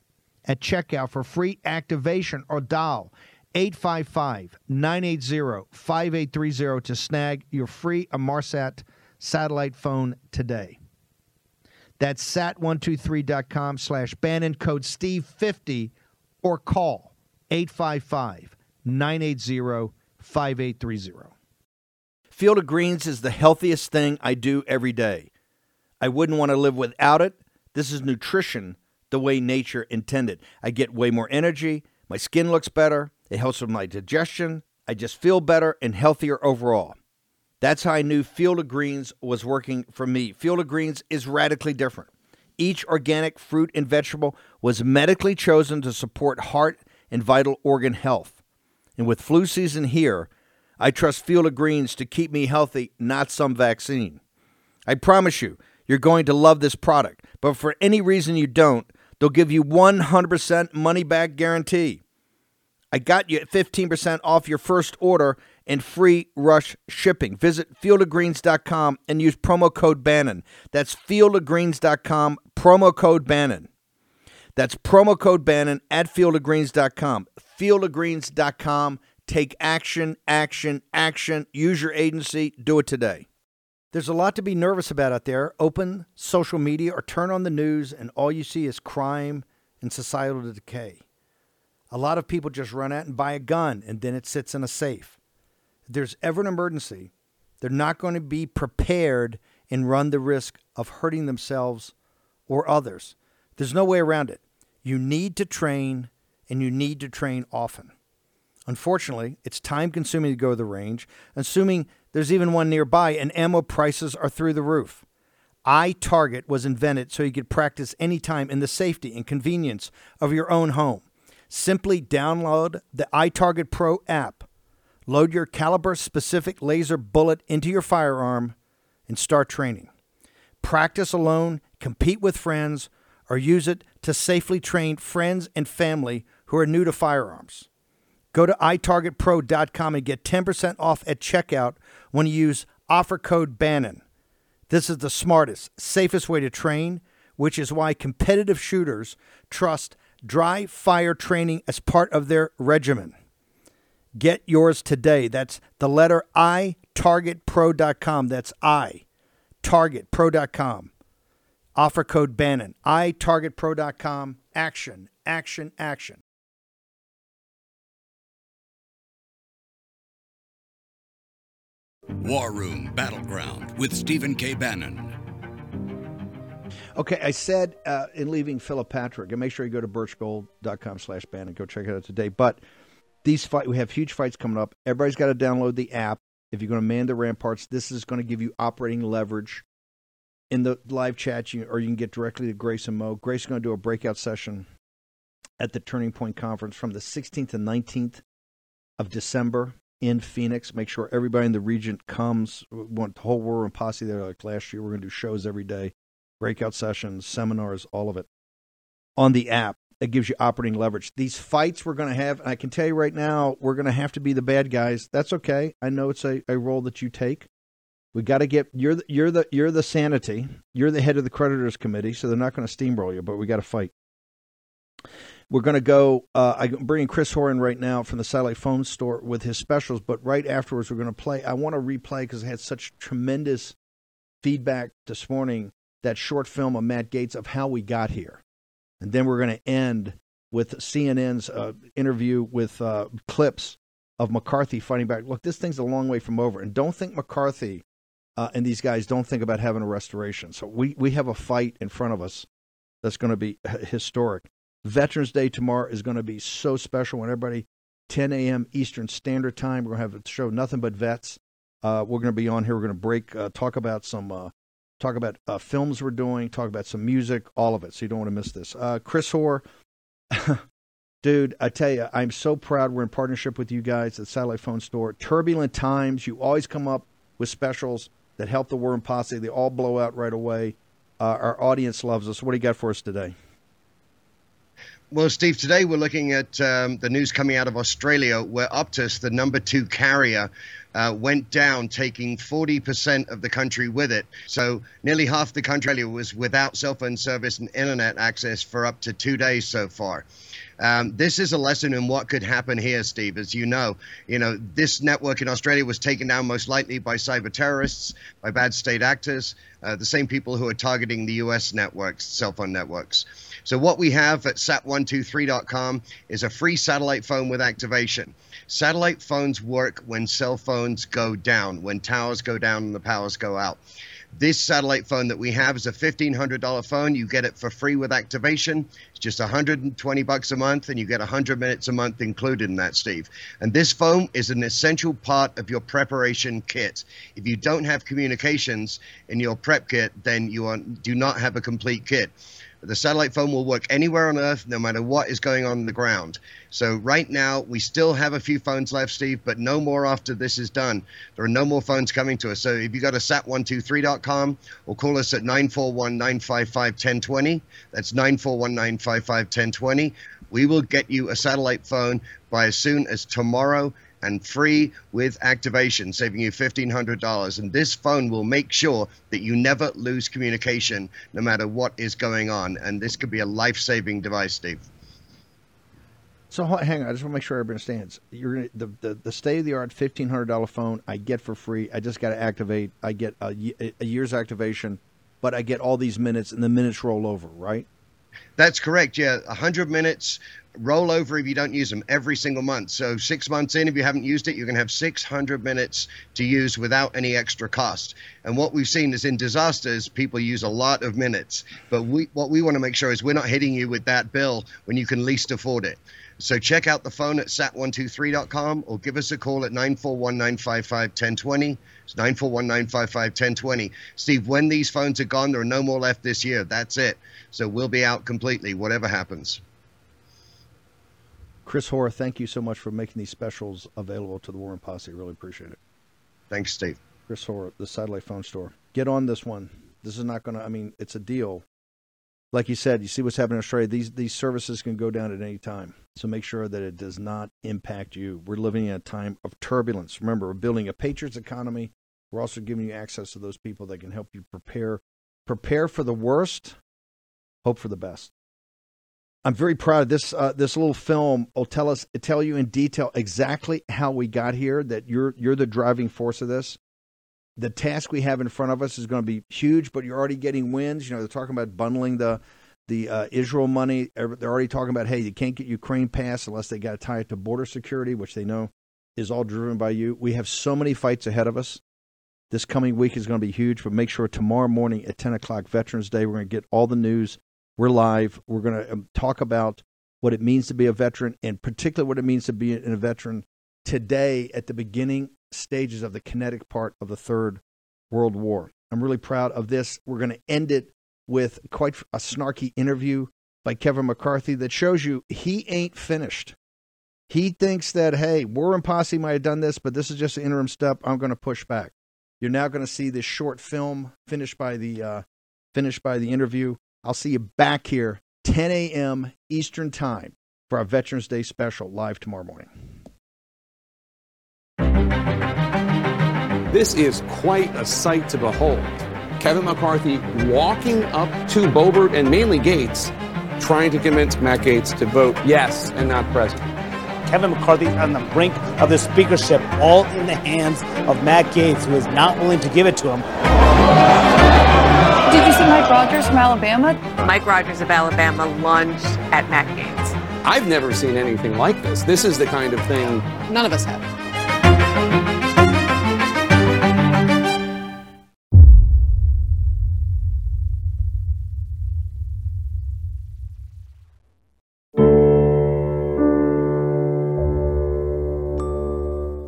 [SPEAKER 3] at checkout for free activation or dial 855 980 5830 to snag your free Inmarsat satellite phone today. That's sat123.com slash Bannon code Steve50 or call 855 980 5830. Field of Greens is the healthiest thing I do every day. I wouldn't want to live without it. This is nutrition the way nature intended. I get way more energy, my skin looks better, it helps with my digestion, I just feel better and healthier overall. That's how I knew Field of Greens was working for me. Field of Greens is radically different. Each organic fruit and vegetable was medically chosen to support heart and vital organ health. And with flu season here, I trust Field of Greens to keep me healthy, not some vaccine. I promise you, you're going to love this product. But for any reason you don't, They'll give you 100% money back guarantee. I got you at 15% off your first order and free rush shipping. Visit fieldofgreens.com and use promo code Bannon. That's fieldofgreens.com, promo code Bannon. That's promo code Bannon at fieldofgreens.com. fieldofgreens.com. Take action, action, action. Use your agency. Do it today. There's a lot to be nervous about out there. Open social media or turn on the news, and all you see is crime and societal decay. A lot of people just run out and buy a gun, and then it sits in a safe. If there's ever an emergency, they're not going to be prepared and run the risk of hurting themselves or others. There's no way around it. You need to train, and you need to train often. Unfortunately, it's time consuming to go to the range, assuming there's even one nearby, and ammo prices are through the roof. iTarget was invented so you could practice anytime in the safety and convenience of your own home. Simply download the iTarget Pro app, load your caliber specific laser bullet into your firearm, and start training. Practice alone, compete with friends, or use it to safely train friends and family who are new to firearms. Go to itargetpro.com and get 10% off at checkout when you use offer code Bannon. This is the smartest, safest way to train, which is why competitive shooters trust dry fire training as part of their regimen. Get yours today. That's the letter I, targetpro.com. That's I, targetpro.com. Offer code Bannon. I, targetpro.com. Action, action, action.
[SPEAKER 2] War Room Battleground with Stephen K. Bannon.
[SPEAKER 3] Okay, I said uh, in leaving Philip Patrick, and make sure you go to birchgold.com slash ban and go check it out today. But these fight, we have huge fights coming up. Everybody's got to download the app. If you're going to man the ramparts, this is going to give you operating leverage in the live chat, you, or you can get directly to Grace and Mo. Grace is going to do a breakout session at the Turning Point Conference from the 16th and 19th of December in Phoenix. Make sure everybody in the region comes. We want the whole War Room posse there like last year. We're going to do shows every day breakout sessions, seminars, all of it on the app. That gives you operating leverage. These fights we're going to have, and I can tell you right now, we're going to have to be the bad guys. That's okay. I know it's a, a role that you take. We got to get you're the, you're the you're the sanity. You're the head of the creditors committee, so they're not going to steamroll you. But we got to fight. We're going to go. Uh, I'm bringing Chris Horan right now from the satellite phone store with his specials. But right afterwards, we're going to play. I want to replay because I had such tremendous feedback this morning that short film of Matt Gaetz of how we got here. And then we're going to end with CNN's uh, interview with uh, clips of McCarthy fighting back. Look, this thing's a long way from over. And don't think McCarthy uh, and these guys don't think about having a restoration. So we, we have a fight in front of us that's going to be historic. Veterans Day tomorrow is going to be so special when everybody, 10 a.m. Eastern Standard Time, we're going to have a show, Nothing But Vets. Uh, we're going to be on here. We're going to break, uh, talk about some uh, talk about uh, films we're doing, talk about some music, all of it. So you don't want to miss this. Uh, Chris Hoare, dude, I tell you, I'm so proud we're in partnership with you guys at Satellite Phone Store. Turbulent times, you always come up with specials that help the Room Posse. They all blow out right away. Uh, our audience loves us. What do you got for us today?
[SPEAKER 7] Well, Steve, today we're looking at um, the news coming out of Australia, where Optus, the number two carrier, uh, went down, taking 40% of the country with it. So nearly half the country was without cell phone service and internet access for up to two days so far. Um, this is a lesson in what could happen here, Steve. As you know, you know this network in Australia was taken down most likely by cyber terrorists, by bad state actors, uh, the same people who are targeting the U.S. networks, cell phone networks. So what we have at sat123.com is a free satellite phone with activation. Satellite phones work when cell phones go down, when towers go down and the powers go out. This satellite phone that we have is a $1,500 phone. You get it for free with activation. It's just 120 bucks a month, and you get 100 minutes a month included in that, Steve. And this phone is an essential part of your preparation kit. If you don't have communications in your prep kit, then you are, do not have a complete kit. The satellite phone will work anywhere on Earth, no matter what is going on in the ground. So right now, we still have a few phones left, Steve, but no more after this is done. There are no more phones coming to us. So if you go to sat123.com or call us at 941 955 1020, that's 941 955 1020, we will get you a satellite phone by as soon as tomorrow and free with activation, saving you $1,500. And this phone will make sure that you never lose communication no matter what is going on. And this could be a life saving device, Steve.
[SPEAKER 3] So hang on, I just want to make sure everybody understands. You're gonna, the, the the state of the art fifteen hundred dollar phone I get for free. I just got to activate. I get a, a year's activation, but I get all these minutes, and the minutes roll over, right?
[SPEAKER 7] That's correct. Yeah, 100 minutes roll over if you don't use them every single month. So, six months in, if you haven't used it, you're going to have 600 minutes to use without any extra cost. And what we've seen is in disasters, people use a lot of minutes. But we, what we want to make sure is we're not hitting you with that bill when you can least afford it. So check out the phone at sat123.com or give us a call at 941 955 1020. It's 941 955 1020. Steve, when these phones are gone, there are no more left this year. That's it. So we'll be out completely, whatever happens.
[SPEAKER 3] Chris Hoare, thank you so much for making these specials available to the War Room Posse. Really appreciate it.
[SPEAKER 7] Thanks, Steve.
[SPEAKER 3] Chris Hoare, the Satellite Phone Store. Get on this one. This is not going to, I mean, it's a deal. Like you said, you see what's happening in Australia. These these services can go down at any time. So make sure that it does not impact you. We're living in a time of turbulence. Remember, we're building a patriots economy. We're also giving you access to those people that can help you prepare prepare for the worst, hope for the best. I'm very proud of this. Uh, this little film will tell us, tell you in detail exactly how we got here. That you're you're the driving force of this. The task we have in front of us is going to be huge, but you're already getting wins. You know, they're talking about bundling the the uh, Israel money. They're already talking about, hey, you can't get Ukraine passed unless they got to tie it to border security, which they know is all driven by you. We have so many fights ahead of us. This coming week is going to be huge, but make sure tomorrow morning at 10 o'clock, Veterans Day, we're going to get all the news we're live. We're going to um, talk about what it means to be a veteran and particularly what it means to be a veteran today at the beginning stages of the kinetic part of the Third World War. I'm really proud of this. We're going to end it with quite a snarky interview by Kevin McCarthy that shows you he ain't finished. He thinks that, hey, War Room Posse might have done this, but this is just an interim step. I'm going to push back. You're now going to see this short film finished by the uh, finished by the interview. I'll see you back here 10 a.m. Eastern Time for our Veterans Day special live tomorrow morning.
[SPEAKER 8] This is quite a sight to behold. Kevin McCarthy walking up to Boebert and mainly Gaetz, trying to convince Matt Gaetz to vote yes and not present.
[SPEAKER 9] Kevin McCarthy on the brink of the speakership, all in the hands of Matt Gaetz, who is not willing to give it to him.
[SPEAKER 10] Did you see Mike Rogers from Alabama?
[SPEAKER 11] Mike Rogers of Alabama lunged at Matt Gaetz.
[SPEAKER 8] I've never seen anything like this. This is the kind of thing
[SPEAKER 11] none of us have.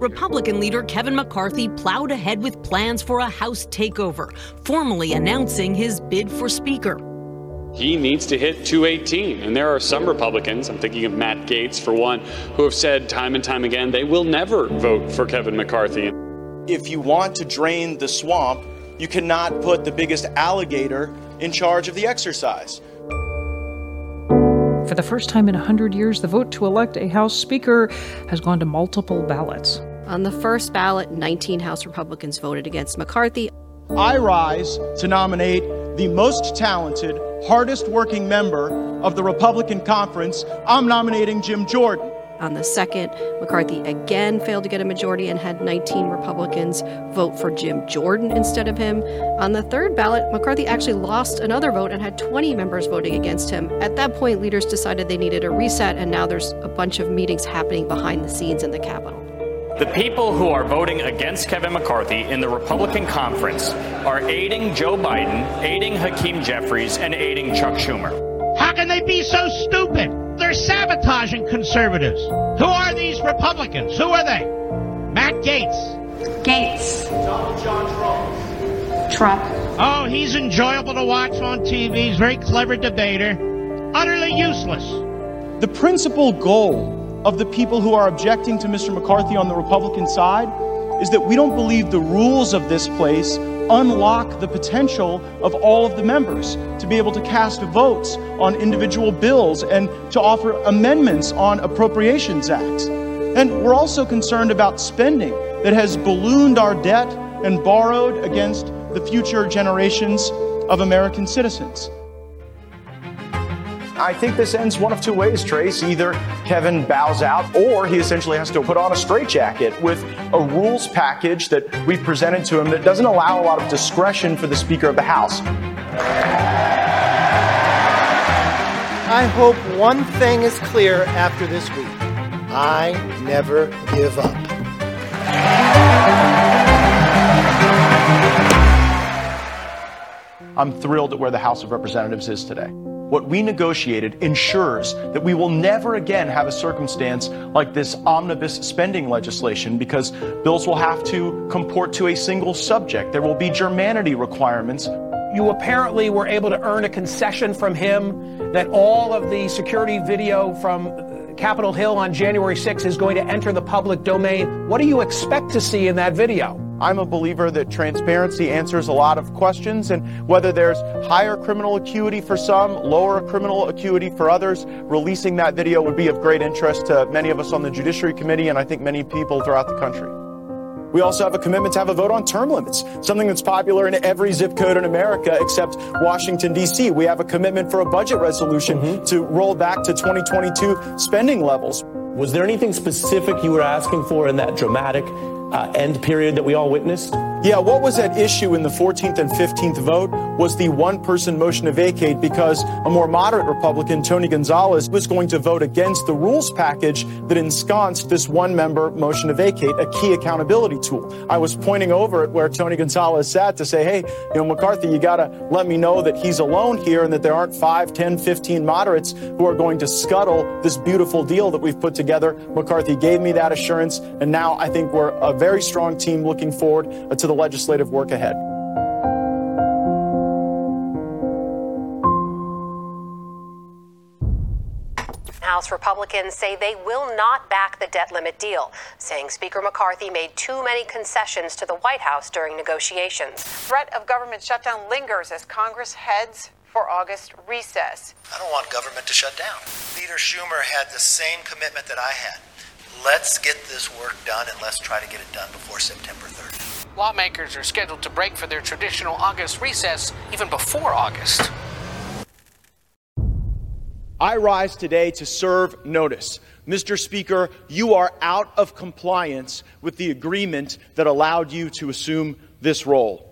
[SPEAKER 12] Republican leader Kevin McCarthy plowed ahead with plans for a House takeover, formally announcing his bid for Speaker.
[SPEAKER 13] He needs to hit 218. And there are some Republicans, I'm thinking of Matt Gaetz for one, who have said time and time again they will never vote for Kevin McCarthy.
[SPEAKER 14] If you want to drain the swamp, you cannot put the biggest alligator in charge of the exercise.
[SPEAKER 15] For the first time in 100 years, the vote to elect a House Speaker has gone to multiple ballots.
[SPEAKER 16] On the first ballot, 19 House Republicans voted against McCarthy.
[SPEAKER 14] I rise to nominate the most talented, hardest working member of the Republican conference. I'm nominating Jim Jordan.
[SPEAKER 16] On the second, McCarthy again failed to get a majority and had 19 Republicans vote for Jim Jordan instead of him. On the third ballot, McCarthy actually lost another vote and had 20 members voting against him. At that point, leaders decided they needed a reset, and now there's a bunch of meetings happening behind the scenes in the Capitol.
[SPEAKER 17] The people who are voting against Kevin McCarthy in the Republican conference are aiding Joe Biden, aiding Hakeem Jeffries, and aiding Chuck Schumer.
[SPEAKER 18] How can they be so stupid? They're sabotaging conservatives. Who are these Republicans? Who are they? Matt Gaetz.
[SPEAKER 10] Gaetz.
[SPEAKER 18] Donald John
[SPEAKER 10] Trump. Trump.
[SPEAKER 18] Oh, he's enjoyable to watch on TV. He's a very clever debater. Utterly useless.
[SPEAKER 14] The principal goal of the people who are objecting to Mr. McCarthy on the Republican side is that we don't believe the rules of this place unlock the potential of all of the members to be able to cast votes on individual bills and to offer amendments on appropriations acts. And we're also concerned about spending that has ballooned our debt and borrowed against the future generations of American citizens. I think this ends one of two ways, Trace. Either Kevin bows out, or he essentially has to put on a straitjacket with a rules package that we've presented to him that doesn't allow a lot of discretion for the Speaker of the House.
[SPEAKER 19] I hope one thing is clear after this week I never give up.
[SPEAKER 14] I'm thrilled at where the House of Representatives is today. What we negotiated ensures that we will never again have a circumstance like this omnibus spending legislation because bills will have to comport to a single subject. There will be germanity requirements.
[SPEAKER 20] You apparently were able to earn a concession from him that all of the security video from uh, Capitol Hill on January 6th is going to enter the public domain. What do you expect to see in that video?
[SPEAKER 14] I'm a believer that transparency answers a lot of questions, and whether there's higher criminal acuity for some, lower criminal acuity for others, releasing that video would be of great interest to many of us on the Judiciary Committee and I think many people throughout the country. We also have a commitment to have a vote on term limits, something that's popular in every zip code in America except Washington, D.C. We have a commitment for a budget resolution mm-hmm. to roll back to 2022 spending levels.
[SPEAKER 21] Was there anything specific you were asking for in that dramatic uh, end period that we all witnessed?
[SPEAKER 14] Yeah, what was at issue in the 14th and 15th vote was the one person motion to vacate because a more moderate Republican, Tony Gonzalez, was going to vote against the rules package that ensconced this one member motion to vacate, a key accountability tool. I was pointing over at where Tony Gonzalez sat to say, hey, you know, McCarthy, you got to let me know that he's alone here and that there aren't 5, 10, 15 moderates who are going to scuttle this beautiful deal that we've put together. McCarthy gave me that assurance, and now I think we're a very strong team looking forward uh, to the the legislative work ahead.
[SPEAKER 22] House Republicans say they will not back the debt limit deal, saying Speaker McCarthy made too many concessions to the White House during negotiations.
[SPEAKER 11] Threat of government shutdown lingers as Congress heads for August recess.
[SPEAKER 23] I don't want government to shut down. Leader Schumer had the same commitment that I had. Let's get this work done and let's try to get it done before September 30th.
[SPEAKER 24] Lawmakers are scheduled to break for their traditional August recess even before August.
[SPEAKER 14] I rise today to serve notice. Mr. Speaker, you are out of compliance with the agreement that allowed you to assume this role.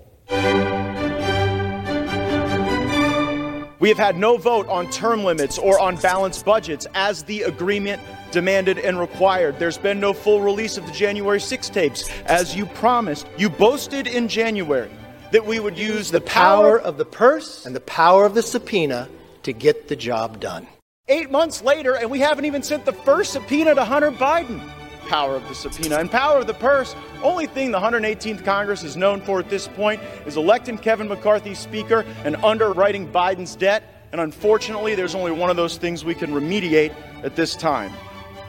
[SPEAKER 14] We have had no vote on term limits or on balanced budgets as the agreement demanded and required. There's been no full release of the January 6 tapes as you promised. You boasted in January that we would use
[SPEAKER 19] the, power, power of the purse and the power of the subpoena to get the job done.
[SPEAKER 14] Eight months later, and we haven't even sent the first subpoena to Hunter Biden. Power of the subpoena and power of the purse. Only thing the 118th Congress is known for at this point is electing Kevin McCarthy Speaker and underwriting Biden's debt. And unfortunately, there's only one of those things we can remediate at this time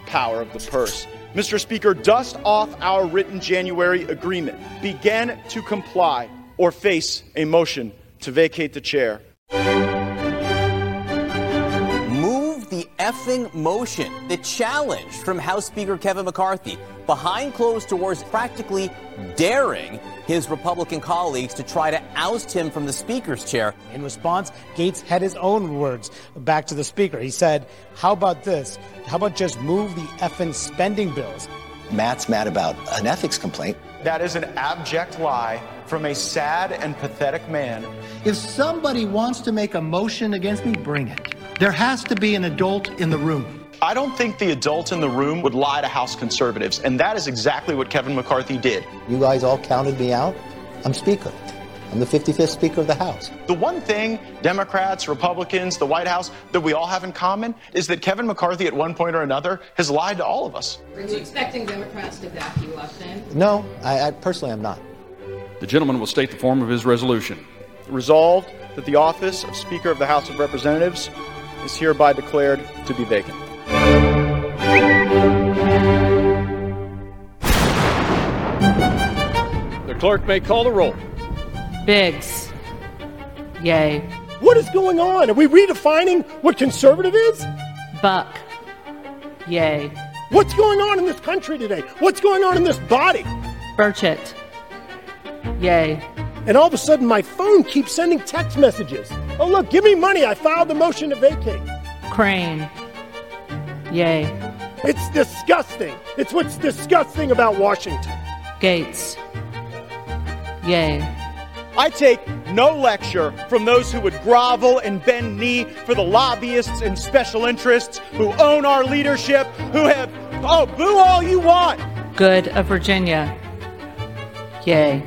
[SPEAKER 14] power of the purse. Mr. Speaker, dust off our written January agreement. Begin to comply or face a motion to vacate the chair.
[SPEAKER 25] Effing motion. The challenge from House Speaker Kevin McCarthy behind closed doors, practically daring his Republican colleagues to try to oust him from the Speaker's chair.
[SPEAKER 9] In response, Gaetz had his own words back to the Speaker. He said, How about this? How about just move the effing spending bills?
[SPEAKER 26] Matt's mad about an ethics complaint.
[SPEAKER 14] That is an abject lie from a sad and pathetic man.
[SPEAKER 19] If somebody wants to make a motion against me, bring it. There has to be an adult in the room.
[SPEAKER 14] I don't think the adult in the room would lie to House conservatives, and that is exactly what Kevin McCarthy did.
[SPEAKER 26] You guys all counted me out. I'm Speaker. I'm the 55th Speaker of the House.
[SPEAKER 14] The one thing Democrats, Republicans, the White House that we all have in common is that Kevin McCarthy, at one point or another, has lied to all of us.
[SPEAKER 27] Are you expecting Democrats to back you up then?
[SPEAKER 26] No, I, I personally am not.
[SPEAKER 28] The gentleman will state the form of his resolution.
[SPEAKER 14] Resolved that the office of Speaker of the House of Representatives is hereby declared to be vacant.
[SPEAKER 28] The clerk may call the roll.
[SPEAKER 29] Biggs. Yay.
[SPEAKER 30] What is going on? Are we redefining what conservative is?
[SPEAKER 29] Buck. Yay.
[SPEAKER 30] What's going on in this country today? What's going on in this body?
[SPEAKER 29] Burchett. Yay.
[SPEAKER 30] And all of a sudden, my phone keeps sending text messages. Oh, look, give me money. I filed the motion to vacate.
[SPEAKER 29] Crane. Yay.
[SPEAKER 30] It's disgusting. It's what's disgusting about Washington.
[SPEAKER 29] Gaetz. Yay.
[SPEAKER 14] I take no lecture from those who would grovel and bend knee for the lobbyists and special interests who own our leadership, who have, oh, boo all you want.
[SPEAKER 29] Good of Virginia. Yay.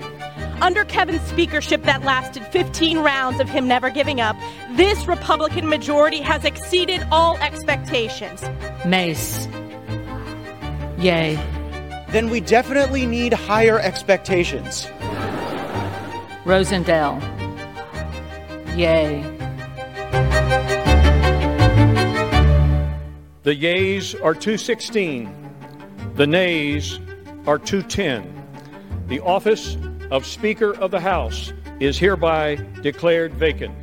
[SPEAKER 31] Under Kevin's speakership that lasted 15 rounds of him never giving up, this Republican majority has exceeded all expectations.
[SPEAKER 29] Mace. Yay.
[SPEAKER 14] Then we definitely need higher expectations.
[SPEAKER 29] Rosendale. Yay.
[SPEAKER 28] The yeas are 216. The nays are 210. The office of Speaker of the House is hereby declared vacant.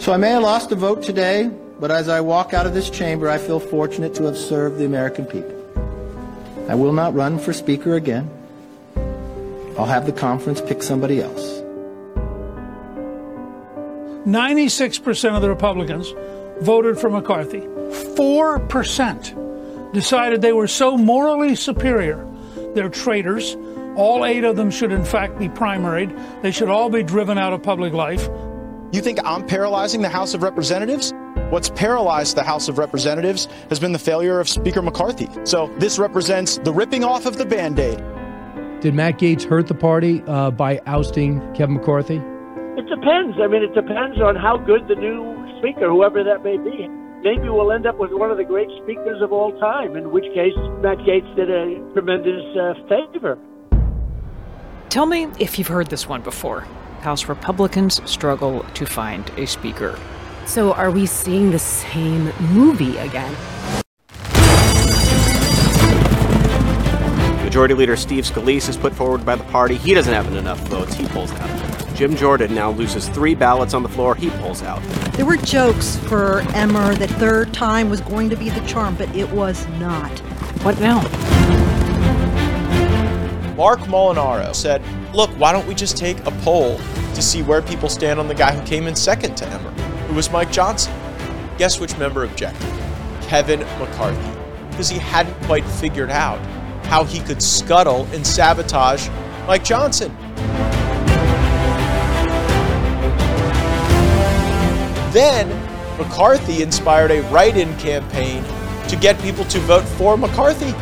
[SPEAKER 26] So I may have lost a vote today, but as I walk out of this chamber, I feel fortunate to have served the American people. I will not run for Speaker again. I'll have the conference pick somebody else.
[SPEAKER 32] 96% of the Republicans voted for McCarthy. 4% decided they were so morally superior. They're traitors. All eight of them should, in fact, be primaried. They should all be driven out of public life.
[SPEAKER 14] You think I'm paralyzing the House of Representatives? What's paralyzed the House of Representatives has been the failure of Speaker McCarthy. So this represents the ripping off of the band aid.
[SPEAKER 33] Did Matt Gaetz hurt the party uh, by ousting Kevin McCarthy?
[SPEAKER 34] It depends. I mean, it depends on how good the new speaker, whoever that may be. Maybe we'll end up with one of the great speakers of all time, in which case Matt Gaetz did a tremendous uh, favor.
[SPEAKER 15] Tell me if you've heard this one before. House Republicans struggle to find a speaker.
[SPEAKER 35] So, are we seeing the same movie again?
[SPEAKER 36] Majority Leader Steve Scalise is put forward by the party. He doesn't have enough votes. He pulls out. Jim Jordan now loses three ballots on the floor. He pulls out.
[SPEAKER 37] There were jokes for Emmer that third time was going to be the charm, but it was not.
[SPEAKER 15] What now?
[SPEAKER 14] Marc Molinaro said, Look, why don't we just take a poll to see where people stand on the guy who came in second to Emmer, who was Mike Johnson? Guess which member objected? Kevin McCarthy, because he hadn't quite figured out how he could scuttle and sabotage Mike Johnson. Then McCarthy inspired a write in campaign to get people to vote for McCarthy.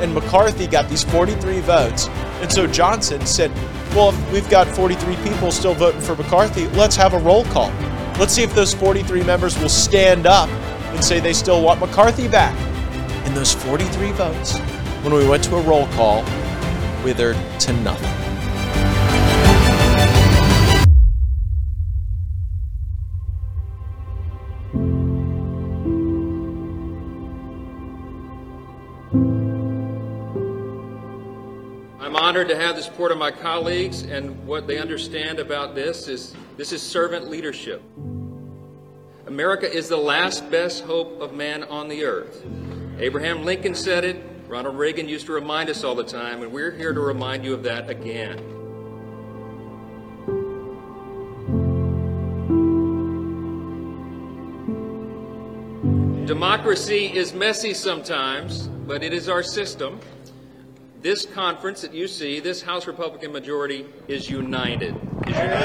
[SPEAKER 14] And McCarthy got these 43 votes. And so Johnson said, Well, we've got 43 people still voting for McCarthy, let's have a roll call. Let's see if those 43 members will stand up and say they still want McCarthy back. And those 43 votes, when we went to a roll call, withered to nothing.
[SPEAKER 28] Honored to have the support of my colleagues, and what they understand about this is this is servant leadership. America is the last best hope of man on the earth. Abraham Lincoln said it, Ronald Reagan used to remind us all the time, and we're here to remind you of that again. Democracy is messy sometimes, but it is our system. This conference that you see, this House Republican majority, is united. Is united.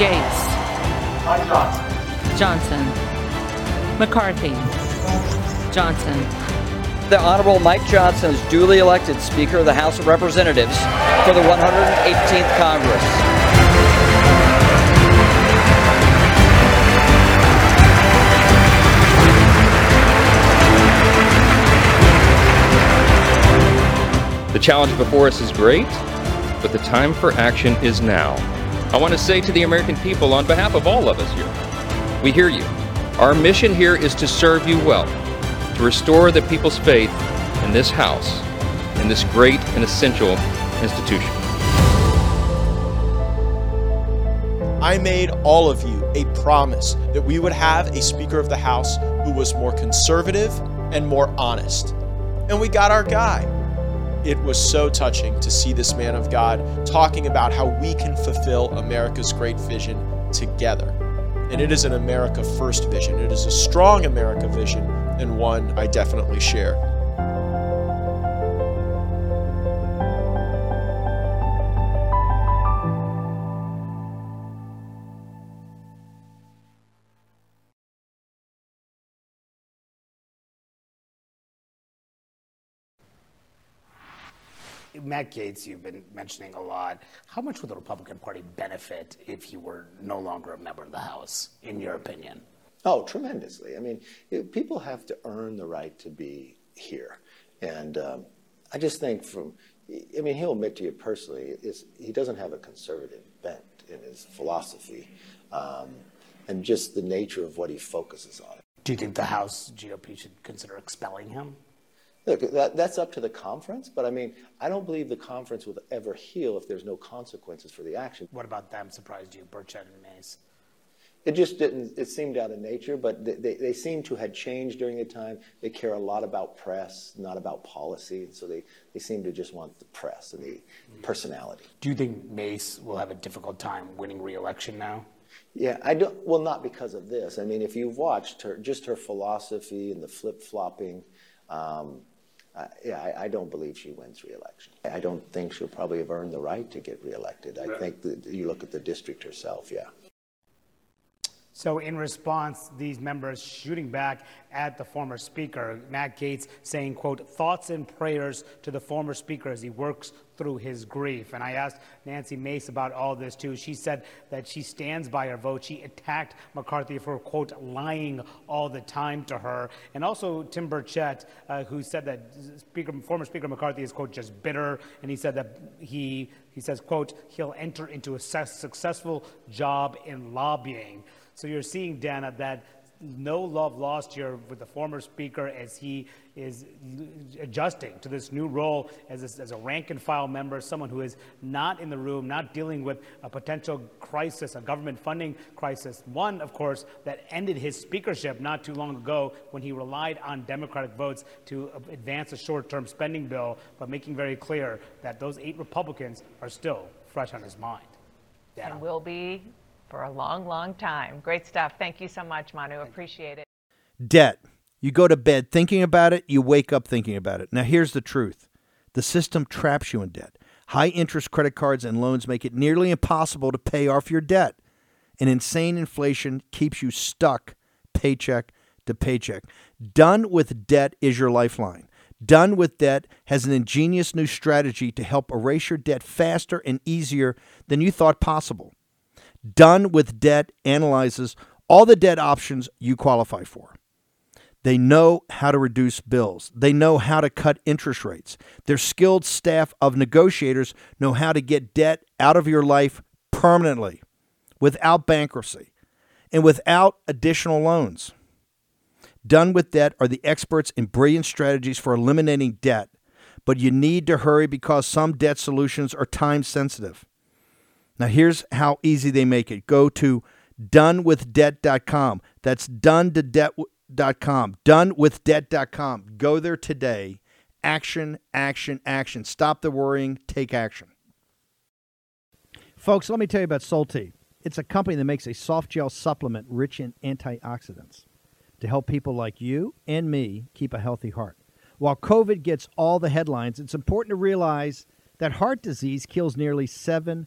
[SPEAKER 29] Gaetz. Johnson. McCarthy. Johnson.
[SPEAKER 38] The Honorable Mike Johnson is duly elected Speaker of the House of Representatives for the 118th Congress.
[SPEAKER 39] The challenge before us is great, but the time for action is now. I want to say to the American people, on behalf of all of us here, we hear you. Our mission here is to serve you well, to restore the people's faith in this House, in this great and essential institution.
[SPEAKER 14] I made all of you a promise that we would have a Speaker of the House who was more conservative and more honest. And we got our guy. It was so touching to see this man of God talking about how we can fulfill America's great vision together. And it is an America First vision. It is a strong America vision and one I definitely share.
[SPEAKER 40] Matt Gaetz, you've been mentioning a lot. How much would the Republican Party benefit if he were no longer a member of the House, in your opinion?
[SPEAKER 26] Oh, tremendously. I mean, it, people have to earn the right to be here. And um, I just think from, I mean, he'll admit to you personally, he doesn't have a conservative bent in his philosophy um, and just the nature of what he focuses on.
[SPEAKER 40] Do you think the House GOP should consider expelling him?
[SPEAKER 26] Look, that, that's up to the conference, but I mean, I don't believe the conference will ever heal if there's no consequences for the action.
[SPEAKER 40] What about them surprised you, Burchett and Mace?
[SPEAKER 26] It just didn't, it seemed out of nature, but they, they, they seem to have changed during the time. They care a lot about press, not about policy, and so they, they seem to just want the press and the personality.
[SPEAKER 40] Do you think Mace will have a difficult time winning re-election now?
[SPEAKER 26] Yeah, I don't. Well, not because of this. I mean, if you've watched her, just her philosophy and the flip flopping, um, uh, yeah, I, I, don't believe she wins re-election. I don't think she'll probably have earned the right to get re-elected. I think that you look at the district herself, yeah.
[SPEAKER 40] So, in response, these members shooting back at the former speaker, Matt Gaetz saying, quote, thoughts and prayers to the former speaker as he works through his grief. And I asked Nancy Mace about all this too. She said that she stands by her vote. She attacked McCarthy for, quote, lying all the time to her. And also Tim Burchett, uh, who said that speaker, former Speaker McCarthy is, quote, just bitter. And he said that he, he says, quote, he'll enter into a successful job in lobbying. So you're seeing, Dana, that no love lost here with the former speaker as he is adjusting to this new role as a, as a rank and file member, someone who is not in the room, not dealing with a potential crisis, a government funding crisis. One, of course, that ended his speakership not too long ago when he relied on Democratic votes to advance a short term spending bill, but making very clear that those eight Republicans are still fresh on his mind.
[SPEAKER 29] Dana. And will be for a long, long time. Great stuff. Thank you so much, Manu. Appreciate it. Debt. You go to bed thinking about it, you wake up thinking about it. Now, here's the truth the system traps you in debt. High interest credit cards and loans make it nearly impossible to pay off your debt. And insane inflation keeps you stuck paycheck to paycheck. Done with debt is your lifeline. Done with Debt has an ingenious new strategy to help erase your debt faster and easier than you thought possible. Done with Debt analyzes all the debt options you qualify for. They know how to reduce bills. They know how to cut interest rates. Their skilled staff of negotiators know how to get debt out of your life permanently without bankruptcy and without additional loans. Done with Debt are the experts in brilliant strategies for eliminating debt, but you need to hurry because some debt solutions are time sensitive. Now, here's how easy they make it go to donewithdebt.com. That's done to debt.com. Donewithdebt.com. Go there today. Action, action, action. Stop the worrying, take action.
[SPEAKER 3] Folks, let me tell you about Solti. It's a company that makes a soft gel supplement rich in antioxidants to help people like you and me keep a healthy heart. While COVID gets all the headlines, it's important to realize that heart disease kills nearly 7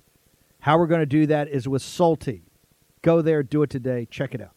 [SPEAKER 3] How we're going to do that is with Salty. Go there, do it today. Check it out.